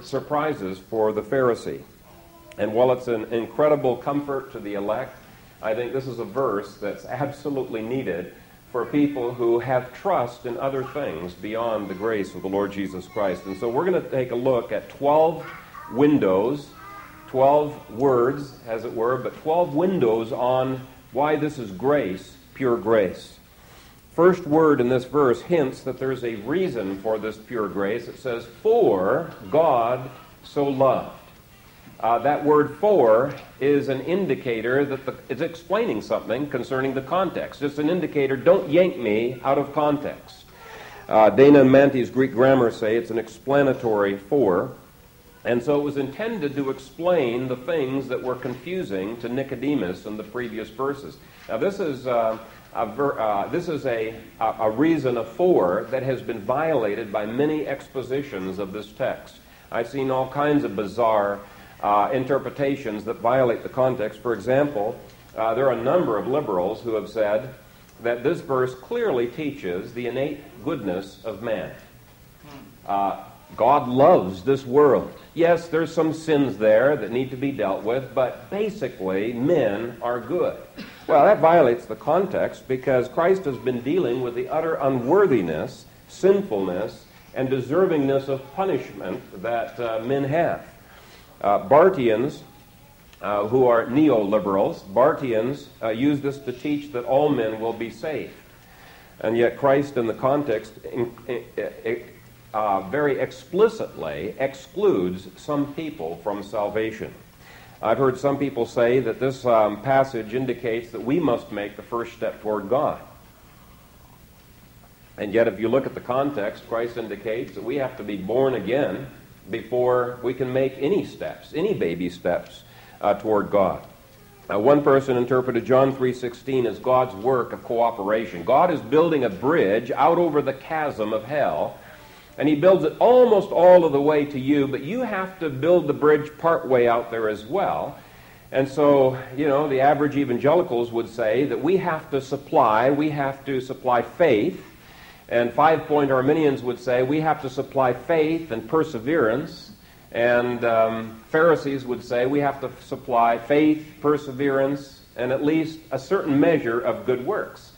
surprises for the Pharisee. And while it's an incredible comfort to the elect, I think this is a verse that's absolutely needed for people who have trust in other things beyond the grace of the Lord Jesus Christ. And so we're going to take a look at 12 windows, 12 words, as it were, but 12 windows on why this is grace, pure grace. First word in this verse hints that there's a reason for this pure grace. It says, For God so loved. Uh, that word for is an indicator that the, it's explaining something concerning the context. Just an indicator, don't yank me out of context. Uh, Dana and Mantey's Greek grammar say it's an explanatory for. And so it was intended to explain the things that were confusing to Nicodemus in the previous verses. Now, this is, uh, a, ver- uh, this is a, a reason, a for, that has been violated by many expositions of this text. I've seen all kinds of bizarre uh, interpretations that violate the context. For example, uh, there are a number of liberals who have said that this verse clearly teaches the innate goodness of man. Uh, God loves this world. Yes, there's some sins there that need to be dealt with, but basically, men are good. Well, that violates the context because Christ has been dealing with the utter unworthiness, sinfulness, and deservingness of punishment that uh, men have. Uh, Barthians, uh, who are neoliberals, Barthians uh, use this to teach that all men will be saved. And yet, Christ, in the context, in, in, uh, very explicitly excludes some people from salvation. I've heard some people say that this um, passage indicates that we must make the first step toward God. And yet, if you look at the context, Christ indicates that we have to be born again before we can make any steps, any baby steps uh, toward God. Uh, one person interpreted John 3:16 as God's work of cooperation. God is building a bridge out over the chasm of hell, and he builds it almost all of the way to you, but you have to build the bridge part way out there as well. And so, you know, the average evangelicals would say that we have to supply, we have to supply faith and five point Arminians would say we have to supply faith and perseverance. And um, Pharisees would say we have to supply faith, perseverance, and at least a certain measure of good works.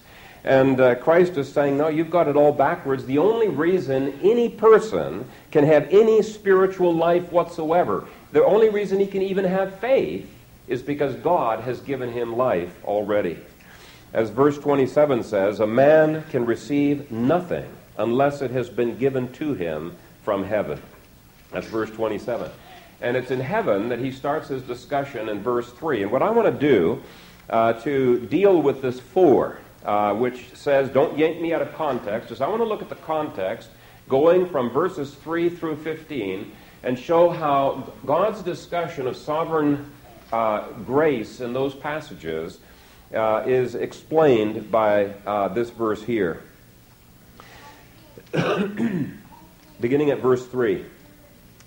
And uh, Christ is saying, no, you've got it all backwards. The only reason any person can have any spiritual life whatsoever, the only reason he can even have faith, is because God has given him life already. As verse 27 says, a man can receive nothing unless it has been given to him from heaven. That's verse 27. And it's in heaven that he starts his discussion in verse 3. And what I want to do uh, to deal with this for, uh, which says, don't yank me out of context, is I want to look at the context going from verses 3 through 15 and show how God's discussion of sovereign uh, grace in those passages uh, is explained by uh, this verse here. Beginning at verse 3.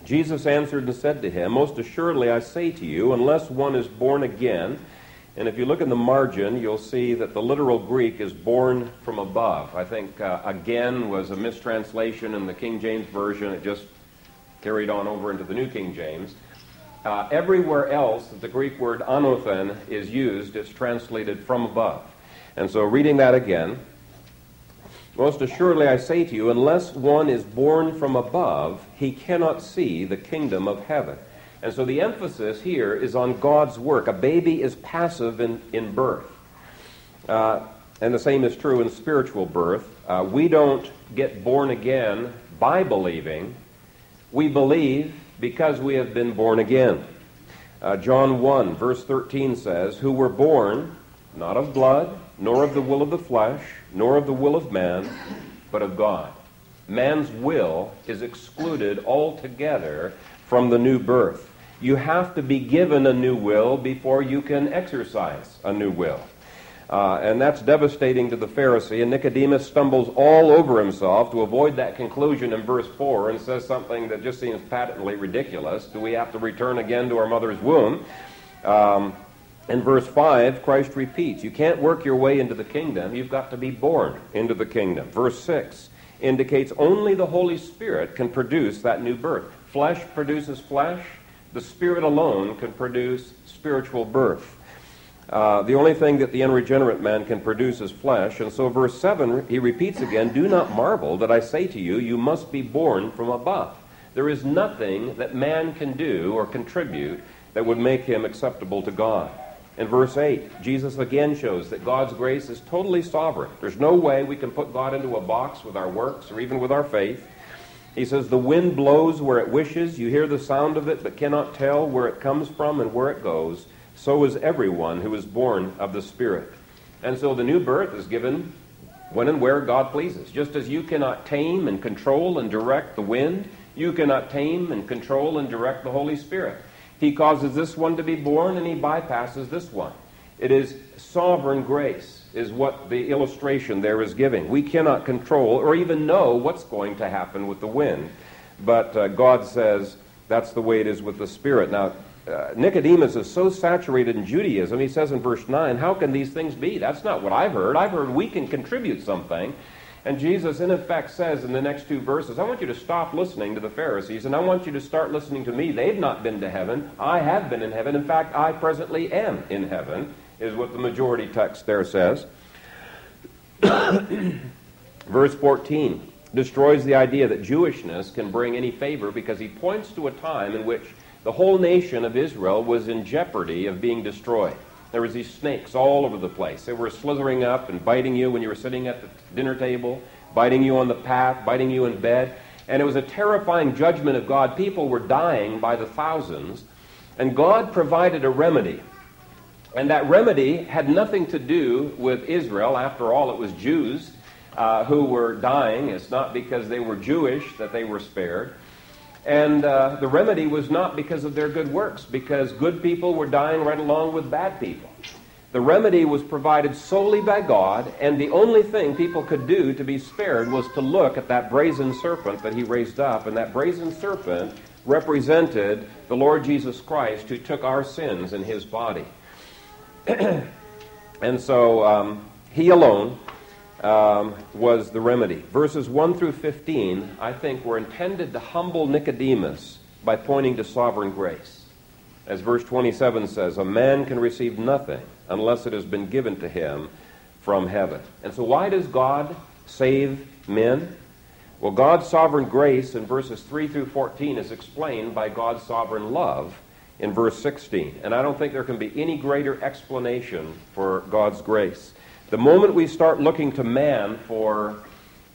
Jesus answered and said to him, Most assuredly I say to you, unless one is born again, and if you look in the margin, you'll see that the literal Greek is born from above. I think uh, again was a mistranslation in the King James Version. It just carried on over into the New King James. Uh, everywhere else that the Greek word anothen is used, it's translated from above. And so, reading that again, most assuredly I say to you, unless one is born from above, he cannot see the kingdom of heaven. And so the emphasis here is on God's work. A baby is passive in, in birth. Uh, and the same is true in spiritual birth. Uh, we don't get born again by believing. We believe because we have been born again. Uh, John 1, verse 13 says, Who were born not of blood, nor of the will of the flesh, nor of the will of man, but of God. Man's will is excluded altogether from the new birth. You have to be given a new will before you can exercise a new will. Uh, and that's devastating to the Pharisee. And Nicodemus stumbles all over himself to avoid that conclusion in verse 4 and says something that just seems patently ridiculous. Do we have to return again to our mother's womb? Um, in verse 5, Christ repeats, You can't work your way into the kingdom. You've got to be born into the kingdom. Verse 6, indicates only the Holy Spirit can produce that new birth. Flesh produces flesh, the Spirit alone can produce spiritual birth. Uh, the only thing that the unregenerate man can produce is flesh. And so, verse 7, he repeats again Do not marvel that I say to you, you must be born from above. There is nothing that man can do or contribute that would make him acceptable to God. In verse 8, Jesus again shows that God's grace is totally sovereign. There's no way we can put God into a box with our works or even with our faith. He says, The wind blows where it wishes. You hear the sound of it, but cannot tell where it comes from and where it goes. So is everyone who is born of the Spirit. And so the new birth is given when and where God pleases. Just as you cannot tame and control and direct the wind, you cannot tame and control and direct the Holy Spirit. He causes this one to be born and he bypasses this one. It is sovereign grace, is what the illustration there is giving. We cannot control or even know what's going to happen with the wind, but uh, God says that's the way it is with the Spirit. Now, uh, Nicodemus is so saturated in Judaism, he says in verse 9, How can these things be? That's not what I've heard. I've heard we can contribute something. And Jesus, in effect, says in the next two verses, I want you to stop listening to the Pharisees and I want you to start listening to me. They've not been to heaven. I have been in heaven. In fact, I presently am in heaven, is what the majority text there says. Verse 14 destroys the idea that Jewishness can bring any favor because he points to a time in which the whole nation of Israel was in jeopardy of being destroyed. There was these snakes all over the place. They were slithering up and biting you when you were sitting at the dinner table, biting you on the path, biting you in bed. And it was a terrifying judgment of God. People were dying by the thousands. And God provided a remedy. And that remedy had nothing to do with Israel. After all, it was Jews uh, who were dying. It's not because they were Jewish that they were spared. And uh, the remedy was not because of their good works, because good people were dying right along with bad people. The remedy was provided solely by God, and the only thing people could do to be spared was to look at that brazen serpent that he raised up. And that brazen serpent represented the Lord Jesus Christ who took our sins in his body. and so um, he alone um, was the remedy. Verses 1 through 15, I think, were intended to humble Nicodemus by pointing to sovereign grace. As verse 27 says, a man can receive nothing unless it has been given to him from heaven. And so, why does God save men? Well, God's sovereign grace in verses 3 through 14 is explained by God's sovereign love in verse 16. And I don't think there can be any greater explanation for God's grace. The moment we start looking to man for,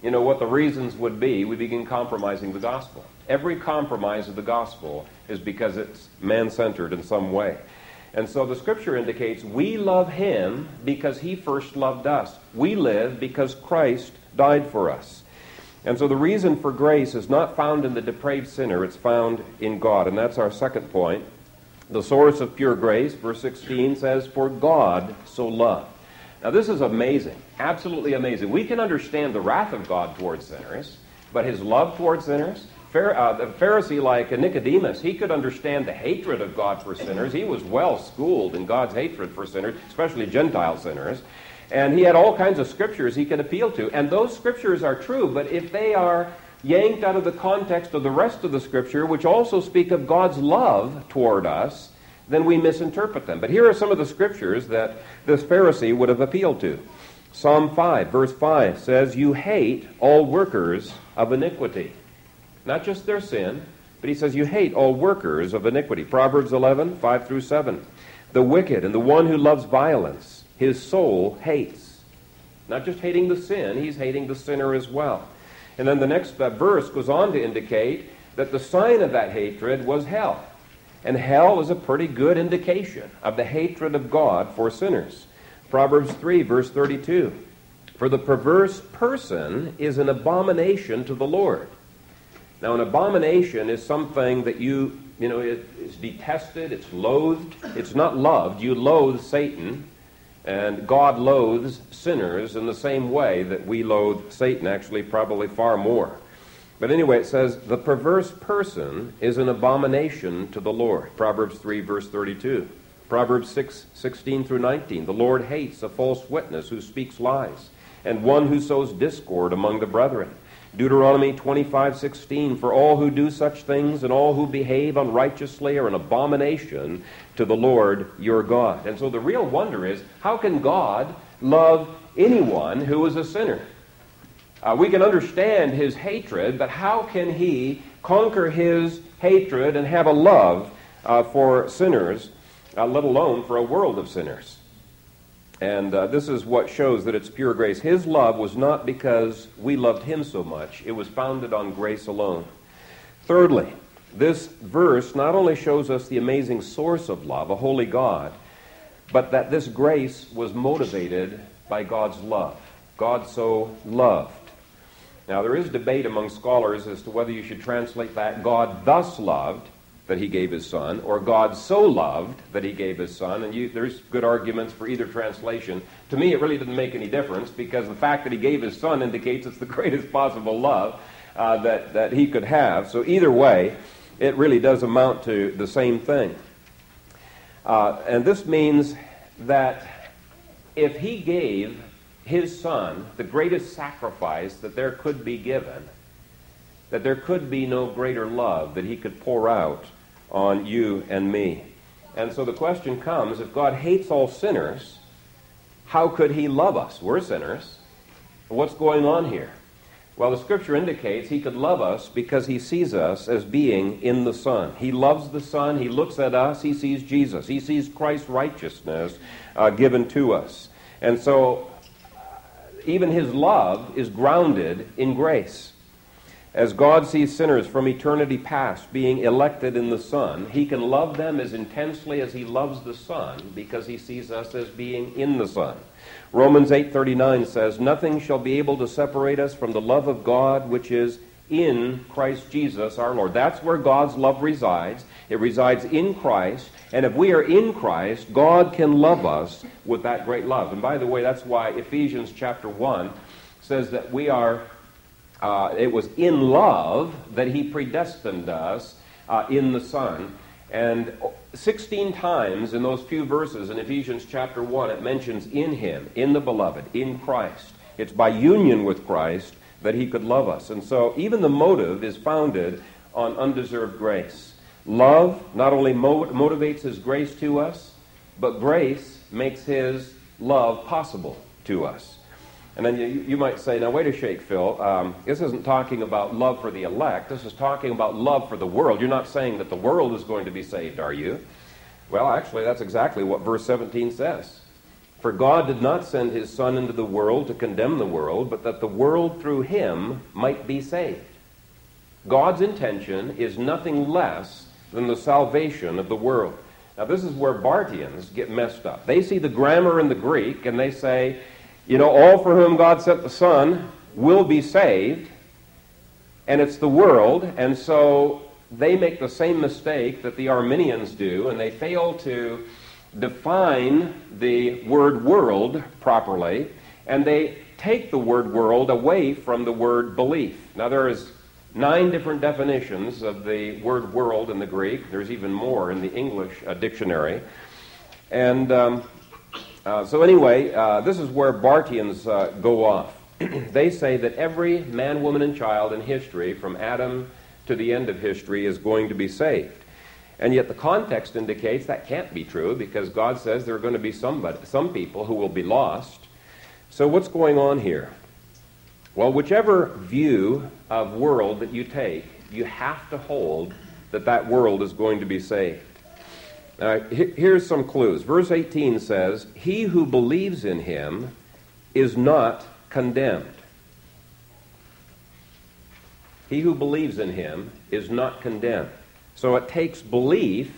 you know, what the reasons would be, we begin compromising the gospel. Every compromise of the gospel is because it's man centered in some way. And so the scripture indicates we love him because he first loved us. We live because Christ died for us. And so the reason for grace is not found in the depraved sinner, it's found in God. And that's our second point. The source of pure grace, verse 16 says, For God so loved. Now, this is amazing, absolutely amazing. We can understand the wrath of God towards sinners, but his love towards sinners, uh, the Pharisee like Nicodemus, he could understand the hatred of God for sinners. He was well schooled in God's hatred for sinners, especially Gentile sinners. And he had all kinds of scriptures he could appeal to. And those scriptures are true, but if they are yanked out of the context of the rest of the scripture, which also speak of God's love toward us, then we misinterpret them. But here are some of the scriptures that this Pharisee would have appealed to. Psalm 5, verse 5 says, You hate all workers of iniquity. Not just their sin, but he says, You hate all workers of iniquity. Proverbs 11, 5 through 7. The wicked and the one who loves violence, his soul hates. Not just hating the sin, he's hating the sinner as well. And then the next uh, verse goes on to indicate that the sign of that hatred was hell. And hell is a pretty good indication of the hatred of God for sinners. Proverbs 3, verse 32. For the perverse person is an abomination to the Lord. Now, an abomination is something that you, you know, is detested, it's loathed, it's not loved. You loathe Satan, and God loathes sinners in the same way that we loathe Satan, actually, probably far more. But anyway, it says, the perverse person is an abomination to the Lord. Proverbs 3, verse 32. Proverbs 6, 16 through 19. The Lord hates a false witness who speaks lies, and one who sows discord among the brethren. Deuteronomy 25:16 For all who do such things and all who behave unrighteously are an abomination to the Lord your God. And so the real wonder is how can God love anyone who is a sinner? Uh, we can understand his hatred, but how can he conquer his hatred and have a love uh, for sinners, uh, let alone for a world of sinners? And uh, this is what shows that it's pure grace. His love was not because we loved him so much, it was founded on grace alone. Thirdly, this verse not only shows us the amazing source of love, a holy God, but that this grace was motivated by God's love. God so loved. Now, there is debate among scholars as to whether you should translate that God thus loved that he gave his son, or God so loved that he gave his son. And you, there's good arguments for either translation. To me, it really didn't make any difference because the fact that he gave his son indicates it's the greatest possible love uh, that, that he could have. So, either way, it really does amount to the same thing. Uh, and this means that if he gave his son the greatest sacrifice that there could be given, that there could be no greater love that he could pour out on you and me. And so the question comes if God hates all sinners, how could he love us? We're sinners. What's going on here? Well, the scripture indicates he could love us because he sees us as being in the Son. He loves the Son. He looks at us. He sees Jesus. He sees Christ's righteousness uh, given to us. And so, even his love is grounded in grace. As God sees sinners from eternity past being elected in the Son, he can love them as intensely as he loves the Son because he sees us as being in the Son. Romans 8:39 says, "Nothing shall be able to separate us from the love of God which is in Christ Jesus our Lord." That's where God's love resides. It resides in Christ, and if we are in Christ, God can love us with that great love. And by the way, that's why Ephesians chapter 1 says that we are uh, it was in love that he predestined us uh, in the Son. And 16 times in those few verses in Ephesians chapter 1, it mentions in him, in the beloved, in Christ. It's by union with Christ that he could love us. And so even the motive is founded on undeserved grace. Love not only mo- motivates his grace to us, but grace makes his love possible to us. And then you, you might say, now wait a shake, Phil. Um, this isn't talking about love for the elect. This is talking about love for the world. You're not saying that the world is going to be saved, are you? Well, actually, that's exactly what verse 17 says. For God did not send his Son into the world to condemn the world, but that the world through him might be saved. God's intention is nothing less than the salvation of the world. Now, this is where Barthians get messed up. They see the grammar in the Greek and they say, you know, all for whom God sent the Son will be saved, and it's the world, and so they make the same mistake that the Arminians do, and they fail to define the word world properly, and they take the word world away from the word belief. Now, there is nine different definitions of the word world in the Greek. There's even more in the English uh, dictionary. And um, uh, so, anyway, uh, this is where Barthians uh, go off. they say that every man, woman, and child in history, from Adam to the end of history, is going to be saved. And yet, the context indicates that can't be true because God says there are going to be somebody, some people who will be lost. So, what's going on here? Well, whichever view of world that you take, you have to hold that that world is going to be saved. Now, here's some clues. Verse 18 says, He who believes in him is not condemned. He who believes in him is not condemned. So it takes belief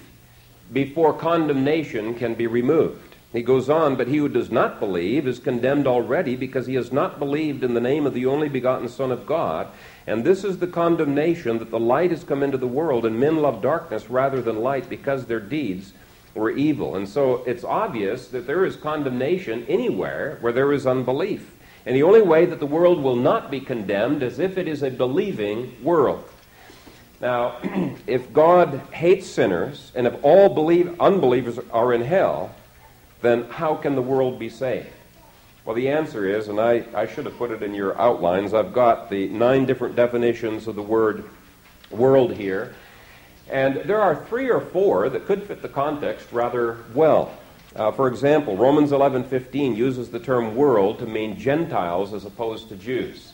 before condemnation can be removed. He goes on, but he who does not believe is condemned already because he has not believed in the name of the only begotten Son of God. And this is the condemnation that the light has come into the world, and men love darkness rather than light because their deeds were evil. And so it's obvious that there is condemnation anywhere where there is unbelief. And the only way that the world will not be condemned is if it is a believing world. Now, if God hates sinners, and if all believe, unbelievers are in hell, then how can the world be saved? Well, the answer is, and I, I should have put it in your outlines, I've got the nine different definitions of the word world here. And there are three or four that could fit the context rather well. Uh, for example, Romans 11:15 uses the term world to mean Gentiles as opposed to Jews.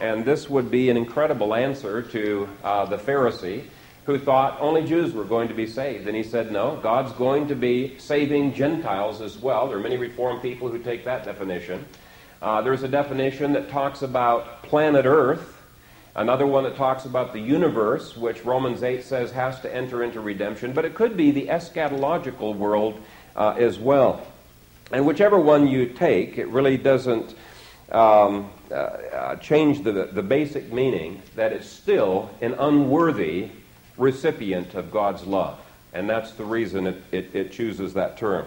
And this would be an incredible answer to uh, the Pharisee who thought only Jews were going to be saved. And he said, no, God's going to be saving Gentiles as well. There are many Reformed people who take that definition. Uh, there's a definition that talks about planet Earth Another one that talks about the universe, which Romans 8 says has to enter into redemption, but it could be the eschatological world uh, as well. And whichever one you take, it really doesn't um, uh, uh, change the, the basic meaning that it's still an unworthy recipient of God's love. And that's the reason it, it, it chooses that term.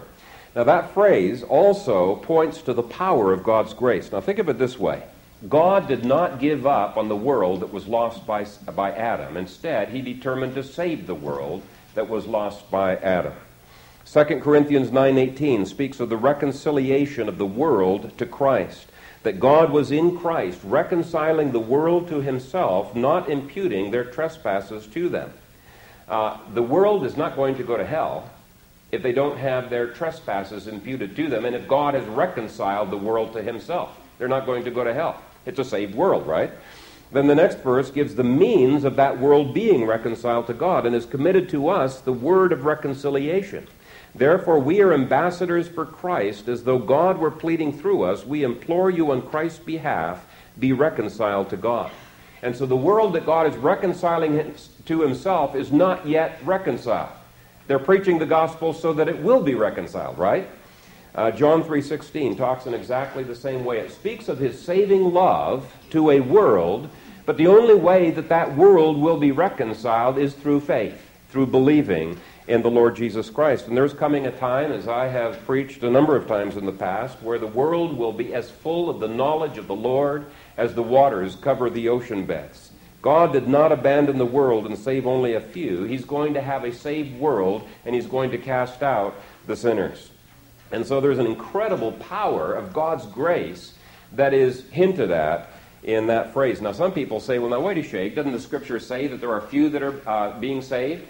Now, that phrase also points to the power of God's grace. Now, think of it this way God did not give up on the world that was lost by, by Adam. Instead, he determined to save the world that was lost by Adam. 2 Corinthians 9:18 speaks of the reconciliation of the world to Christ, that God was in Christ reconciling the world to himself, not imputing their trespasses to them. Uh, the world is not going to go to hell if they don't have their trespasses imputed to them, and if God has reconciled the world to himself, they're not going to go to hell. It's a saved world, right? Then the next verse gives the means of that world being reconciled to God and is committed to us the word of reconciliation. Therefore, we are ambassadors for Christ, as though God were pleading through us. We implore you on Christ's behalf, be reconciled to God. And so the world that God is reconciling to himself is not yet reconciled. They're preaching the gospel so that it will be reconciled, right? Uh, John 3:16 talks in exactly the same way. It speaks of his saving love to a world, but the only way that that world will be reconciled is through faith, through believing in the Lord Jesus Christ. And there's coming a time, as I have preached a number of times in the past, where the world will be as full of the knowledge of the Lord as the waters cover the ocean beds. God did not abandon the world and save only a few. He's going to have a saved world, and He's going to cast out the sinners. And so there's an incredible power of God's grace that is hinted at in that phrase. Now, some people say, well, now, wait a shake. Doesn't the scripture say that there are few that are uh, being saved?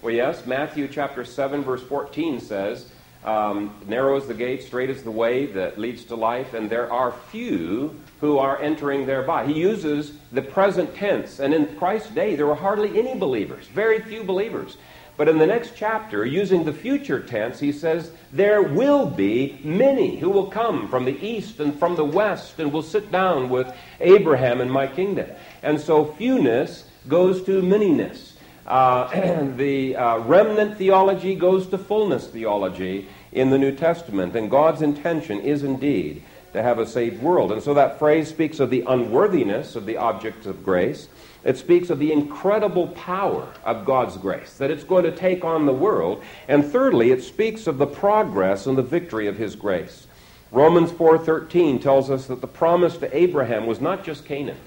Well, yes. Matthew chapter 7, verse 14 says, um, narrow is the gate, straight is the way that leads to life, and there are few who are entering thereby. He uses the present tense, and in Christ's day, there were hardly any believers, very few believers. But in the next chapter, using the future tense, he says, There will be many who will come from the east and from the west and will sit down with Abraham in my kingdom. And so fewness goes to manyness. Uh, the uh, remnant theology goes to fullness theology in the New Testament. And God's intention is indeed to have a saved world. And so that phrase speaks of the unworthiness of the objects of grace. It speaks of the incredible power of God's grace, that it's going to take on the world. And thirdly, it speaks of the progress and the victory of his grace. Romans 4:13 tells us that the promise to Abraham was not just Canaan.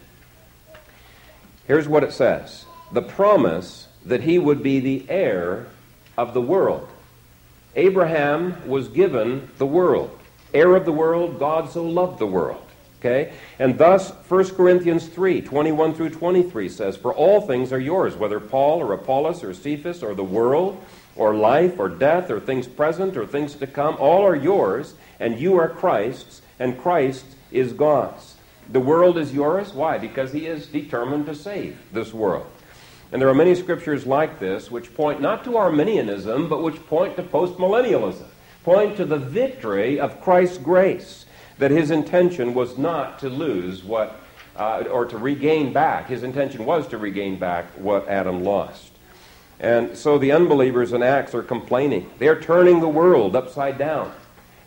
Here's what it says. The promise that he would be the heir of the world. Abraham was given the world. Heir of the world, God so loved the world. Okay? And thus, 1 Corinthians 3 21 through 23 says, For all things are yours, whether Paul or Apollos or Cephas or the world or life or death or things present or things to come, all are yours, and you are Christ's, and Christ is God's. The world is yours. Why? Because he is determined to save this world. And there are many scriptures like this which point not to Arminianism, but which point to postmillennialism, point to the victory of Christ's grace that his intention was not to lose what, uh, or to regain back. His intention was to regain back what Adam lost. And so the unbelievers in Acts are complaining. They're turning the world upside down.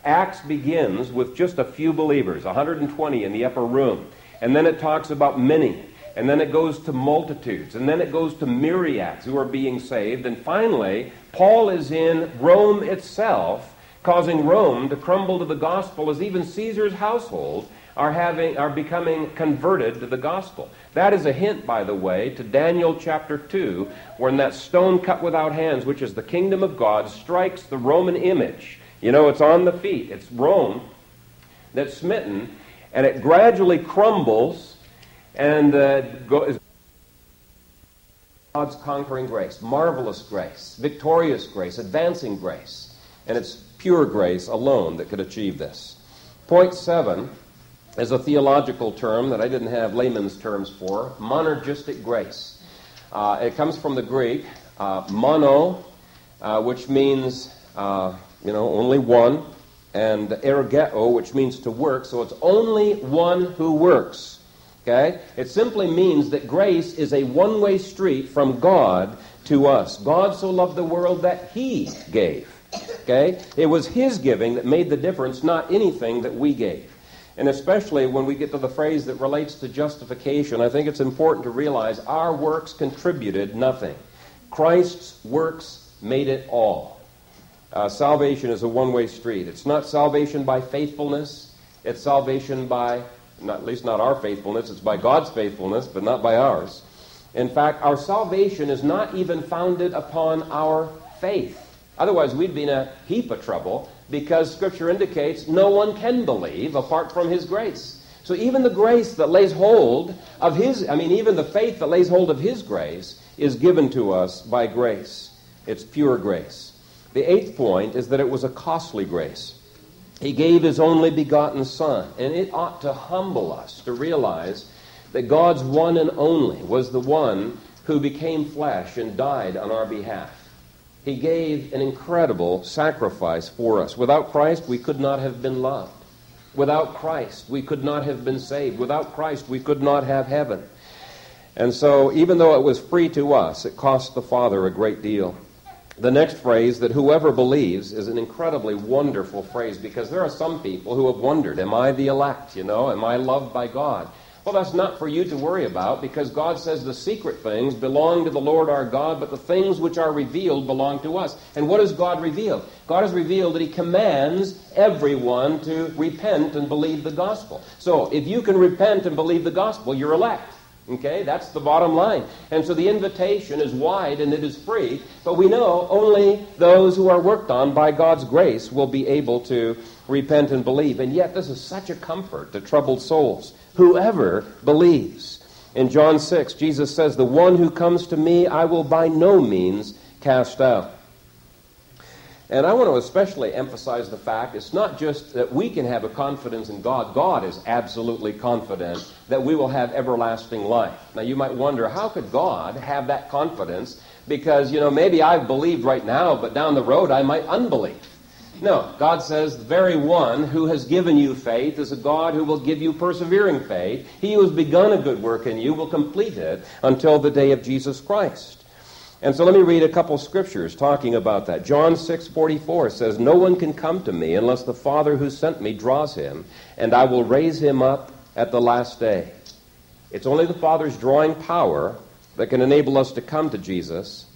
Acts begins with just a few believers, 120 in the upper room. And then it talks about many. And then it goes to multitudes. And then it goes to myriads who are being saved. And finally, Paul is in Rome itself causing Rome to crumble to the gospel as even Caesar's household are, having, are becoming converted to the gospel. That is a hint, by the way, to Daniel chapter 2, when that stone cut without hands, which is the kingdom of God, strikes the Roman image. You know, it's on the feet, it's Rome. that's smitten, and it gradually crumbles and uh, goes. God's conquering grace, marvelous grace, victorious grace, advancing grace. And it's pure grace alone that could achieve this. Point seven is a theological term that I didn't have layman's terms for monergistic grace. Uh, it comes from the Greek uh, mono, uh, which means, uh, you know, only one, and ergeo, which means to work. So it's only one who works. Okay? It simply means that grace is a one way street from God to us. God so loved the world that He gave. Okay? It was His giving that made the difference, not anything that we gave. And especially when we get to the phrase that relates to justification, I think it's important to realize our works contributed nothing. Christ's works made it all. Uh, salvation is a one way street. It's not salvation by faithfulness, it's salvation by, not, at least not our faithfulness, it's by God's faithfulness, but not by ours. In fact, our salvation is not even founded upon our faith. Otherwise, we'd be in a heap of trouble because Scripture indicates no one can believe apart from His grace. So even the grace that lays hold of His, I mean, even the faith that lays hold of His grace is given to us by grace. It's pure grace. The eighth point is that it was a costly grace. He gave His only begotten Son, and it ought to humble us to realize that God's one and only was the one who became flesh and died on our behalf. He gave an incredible sacrifice for us. Without Christ, we could not have been loved. Without Christ, we could not have been saved. Without Christ, we could not have heaven. And so, even though it was free to us, it cost the Father a great deal. The next phrase, that whoever believes, is an incredibly wonderful phrase because there are some people who have wondered, Am I the elect? You know, am I loved by God? Well, that's not for you to worry about because God says the secret things belong to the Lord our God, but the things which are revealed belong to us. And what has God revealed? God has revealed that He commands everyone to repent and believe the gospel. So, if you can repent and believe the gospel, you're elect. Okay, that's the bottom line. And so the invitation is wide and it is free, but we know only those who are worked on by God's grace will be able to repent and believe. And yet, this is such a comfort to troubled souls whoever believes. In John 6, Jesus says, The one who comes to me, I will by no means cast out. And I want to especially emphasize the fact it's not just that we can have a confidence in God. God is absolutely confident that we will have everlasting life. Now, you might wonder, how could God have that confidence? Because, you know, maybe I've believed right now, but down the road I might unbelieve. No, God says, the very one who has given you faith is a God who will give you persevering faith. He who has begun a good work in you will complete it until the day of Jesus Christ. And so let me read a couple scriptures talking about that. John 6:44 says, "No one can come to me unless the Father who sent me draws him, and I will raise him up at the last day." It's only the Father's drawing power that can enable us to come to Jesus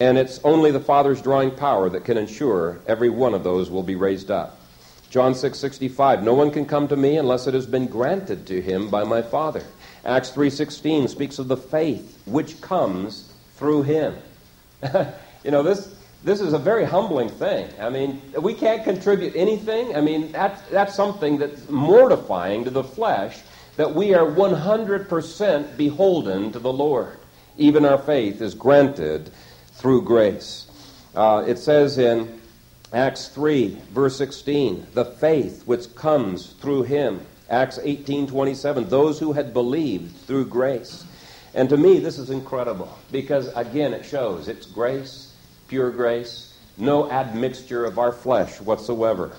and it's only the Father's drawing power that can ensure every one of those will be raised up. John 6:65 No one can come to me unless it has been granted to him by my Father. Acts 3:16 speaks of the faith which comes through him. you know this this is a very humbling thing. I mean, we can't contribute anything. I mean, that's, that's something that's mortifying to the flesh that we are 100% beholden to the Lord. Even our faith is granted through grace. Uh, it says in Acts 3, verse 16, the faith which comes through him. Acts 18, 27, those who had believed through grace. And to me, this is incredible because, again, it shows it's grace, pure grace, no admixture of our flesh whatsoever.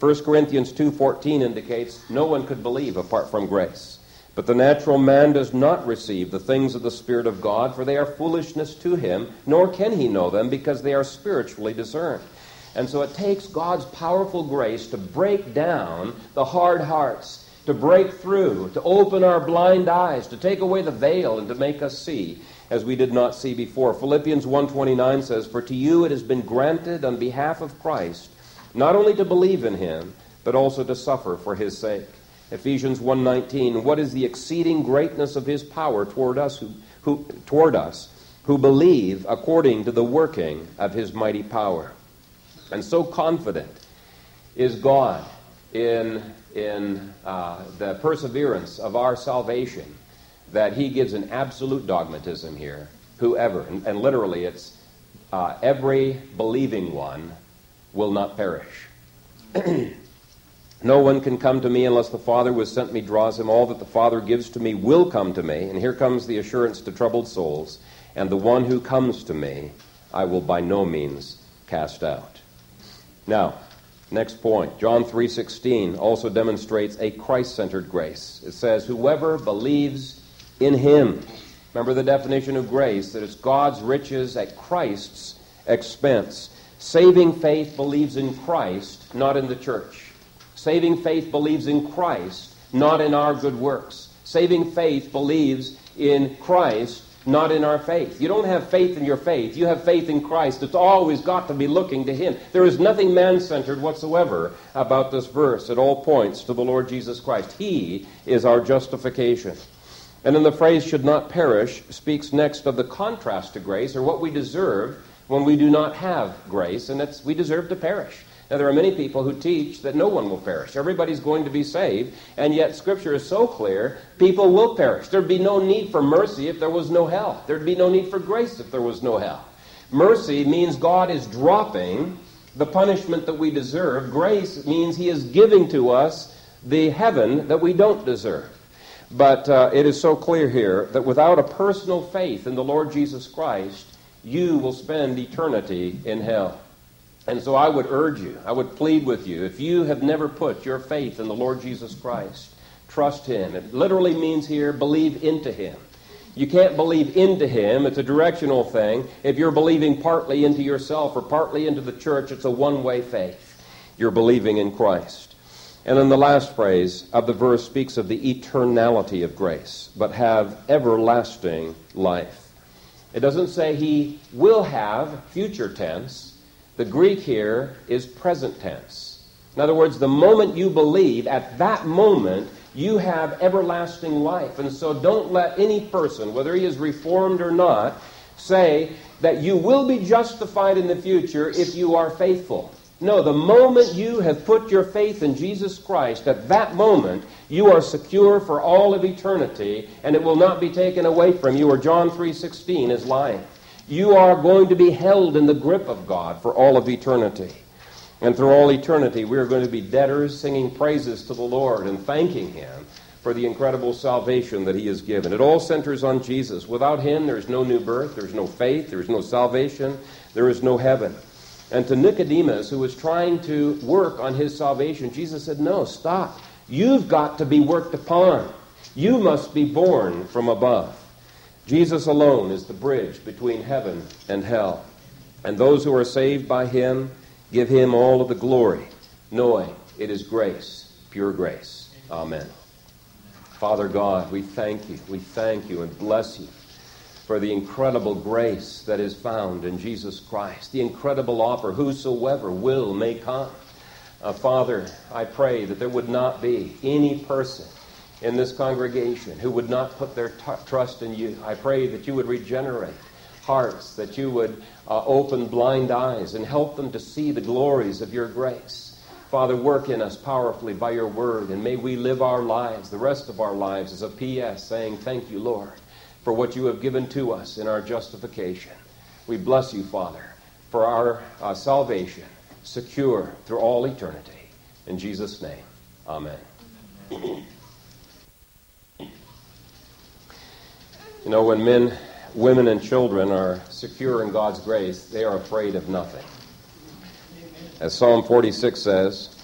1 Corinthians 2:14 indicates no one could believe apart from grace. But the natural man does not receive the things of the Spirit of God, for they are foolishness to him, nor can he know them, because they are spiritually discerned. And so it takes God's powerful grace to break down the hard hearts, to break through, to open our blind eyes, to take away the veil, and to make us see as we did not see before. Philippians 1:29 says, "For to you it has been granted on behalf of Christ not only to believe in him, but also to suffer for his sake." Ephesians 1:19, what is the exceeding greatness of his power toward us who, who toward us who believe according to the working of his mighty power. And so confident is God in, in uh, the perseverance of our salvation that he gives an absolute dogmatism here. Whoever, and, and literally it's uh, every believing one will not perish. no one can come to me unless the Father who sent me draws him. All that the Father gives to me will come to me. And here comes the assurance to troubled souls. And the one who comes to me, I will by no means cast out. Now, next point. John 3:16 also demonstrates a Christ-centered grace. It says, "Whoever believes in him." Remember the definition of grace that it's God's riches at Christ's expense. Saving faith believes in Christ, not in the church. Saving faith believes in Christ, not in our good works. Saving faith believes in Christ, not in our faith. You don't have faith in your faith. You have faith in Christ. It's always got to be looking to Him. There is nothing man centered whatsoever about this verse. It all points to the Lord Jesus Christ. He is our justification. And then the phrase should not perish speaks next of the contrast to grace, or what we deserve when we do not have grace, and it's we deserve to perish. Now, there are many people who teach that no one will perish. Everybody's going to be saved, and yet Scripture is so clear people will perish. There'd be no need for mercy if there was no hell. There'd be no need for grace if there was no hell. Mercy means God is dropping the punishment that we deserve. Grace means He is giving to us the heaven that we don't deserve. But uh, it is so clear here that without a personal faith in the Lord Jesus Christ, you will spend eternity in hell. And so I would urge you, I would plead with you, if you have never put your faith in the Lord Jesus Christ, trust Him. It literally means here, believe into Him. You can't believe into Him, it's a directional thing. If you're believing partly into yourself or partly into the church, it's a one way faith. You're believing in Christ. And then the last phrase of the verse speaks of the eternality of grace, but have everlasting life. It doesn't say he will have future tense. The Greek here is present tense. In other words, the moment you believe, at that moment, you have everlasting life. And so don't let any person, whether he is reformed or not, say that you will be justified in the future if you are faithful. No, the moment you have put your faith in Jesus Christ, at that moment, you are secure for all of eternity, and it will not be taken away from you, or John 3.16 is lying. You are going to be held in the grip of God for all of eternity. And through all eternity, we are going to be debtors singing praises to the Lord and thanking Him for the incredible salvation that He has given. It all centers on Jesus. Without Him, there's no new birth, there's no faith, there's no salvation, there is no heaven. And to Nicodemus, who was trying to work on his salvation, Jesus said, No, stop. You've got to be worked upon. You must be born from above. Jesus alone is the bridge between heaven and hell. And those who are saved by him give him all of the glory, knowing it is grace, pure grace. Amen. Father God, we thank you. We thank you and bless you for the incredible grace that is found in Jesus Christ, the incredible offer, whosoever will may come. Uh, Father, I pray that there would not be any person in this congregation who would not put their t- trust in you. I pray that you would regenerate hearts, that you would uh, open blind eyes and help them to see the glories of your grace. Father, work in us powerfully by your word, and may we live our lives, the rest of our lives, as a P.S. saying, Thank you, Lord for what you have given to us in our justification. We bless you, Father, for our uh, salvation, secure through all eternity. In Jesus' name, amen. You know, when men, women, and children are secure in God's grace, they are afraid of nothing. As Psalm 46 says,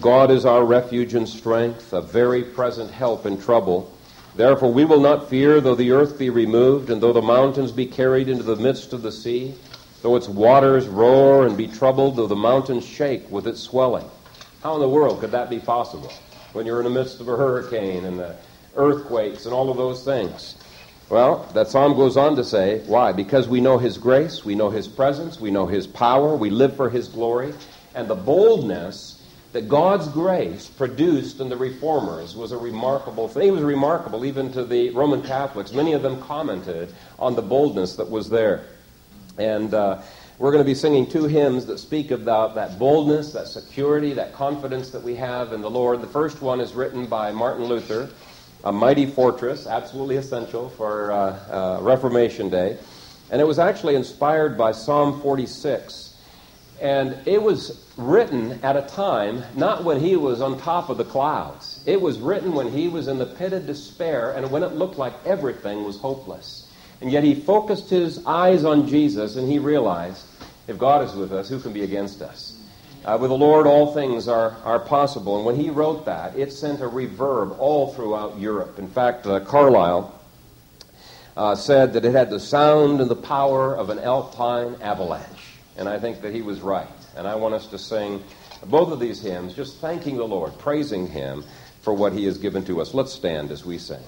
God is our refuge and strength, a very present help in trouble. Therefore we will not fear, though the earth be removed, and though the mountains be carried into the midst of the sea, though its waters roar and be troubled, though the mountains shake with its swelling. How in the world could that be possible when you're in the midst of a hurricane and the earthquakes and all of those things? Well, that psalm goes on to say, why? Because we know His grace, we know His presence, we know His power, we live for His glory, and the boldness that God's grace produced in the reformers was a remarkable thing. It was remarkable even to the Roman Catholics. Many of them commented on the boldness that was there. And uh, We're going to be singing two hymns that speak about that boldness, that security, that confidence that we have in the Lord. The first one is written by Martin Luther, A Mighty Fortress, absolutely essential for uh, uh, Reformation Day. And it was actually inspired by Psalm 46. And it was written at a time not when he was on top of the clouds. It was written when he was in the pit of despair and when it looked like everything was hopeless. And yet he focused his eyes on Jesus and he realized if God is with us, who can be against us? Uh, with the Lord, all things are, are possible. And when he wrote that, it sent a reverb all throughout Europe. In fact, uh, Carlyle uh, said that it had the sound and the power of an alpine avalanche. And I think that he was right. And I want us to sing both of these hymns, just thanking the Lord, praising him for what he has given to us. Let's stand as we sing.